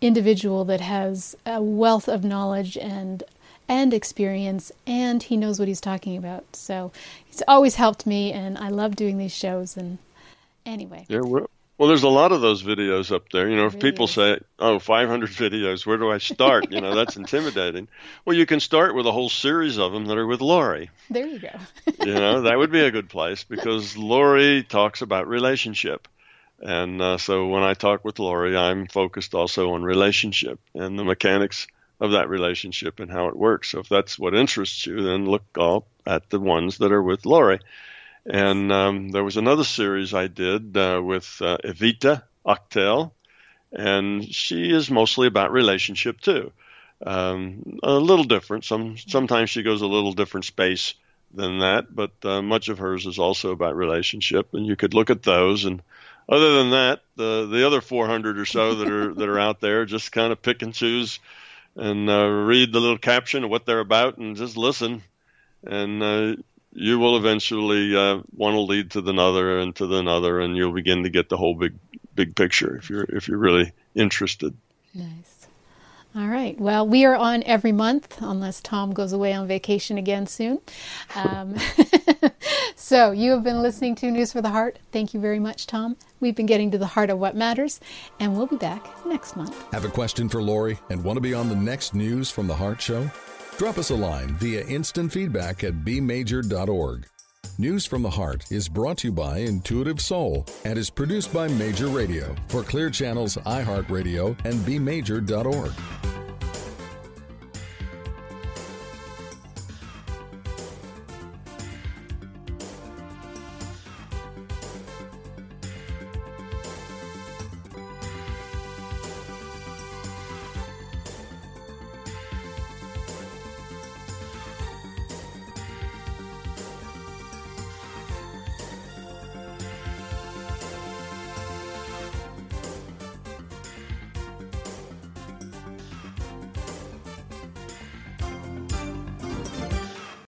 individual that has a wealth of knowledge and and experience, and he knows what he's talking about. So he's always helped me, and I love doing these shows. And anyway. Yeah, well, well there's a lot of those videos up there. You know, if really people is. say, oh, 500 videos, where do I start? you know, that's intimidating. Well, you can start with a whole series of them that are with Laurie. There you go. you know, that would be a good place because Laurie talks about relationship. And uh, so when I talk with Laurie, I'm focused also on relationship and the mechanics of that relationship and how it works. So if that's what interests you, then look all at the ones that are with Laurie. And um, there was another series I did uh, with uh, Evita Ochel, and she is mostly about relationship too. Um, a little different. Some sometimes she goes a little different space than that, but uh, much of hers is also about relationship. And you could look at those. And other than that, the the other 400 or so that are that are out there, just kind of pick and choose and uh, read the little caption of what they're about and just listen. And uh, you will eventually uh, one will lead to the another and to the another, and you'll begin to get the whole big big picture if you're if you're really interested. Nice. All right. Well, we are on every month, unless Tom goes away on vacation again soon. Um, so, you have been listening to News for the Heart. Thank you very much, Tom. We've been getting to the heart of what matters, and we'll be back next month. Have a question for Laurie and want to be on the next News from the Heart show? Drop us a line via instant feedback at bmajor.org. News from the Heart is brought to you by Intuitive Soul and is produced by Major Radio for Clear Channels, iHeartRadio, and bmajor.org.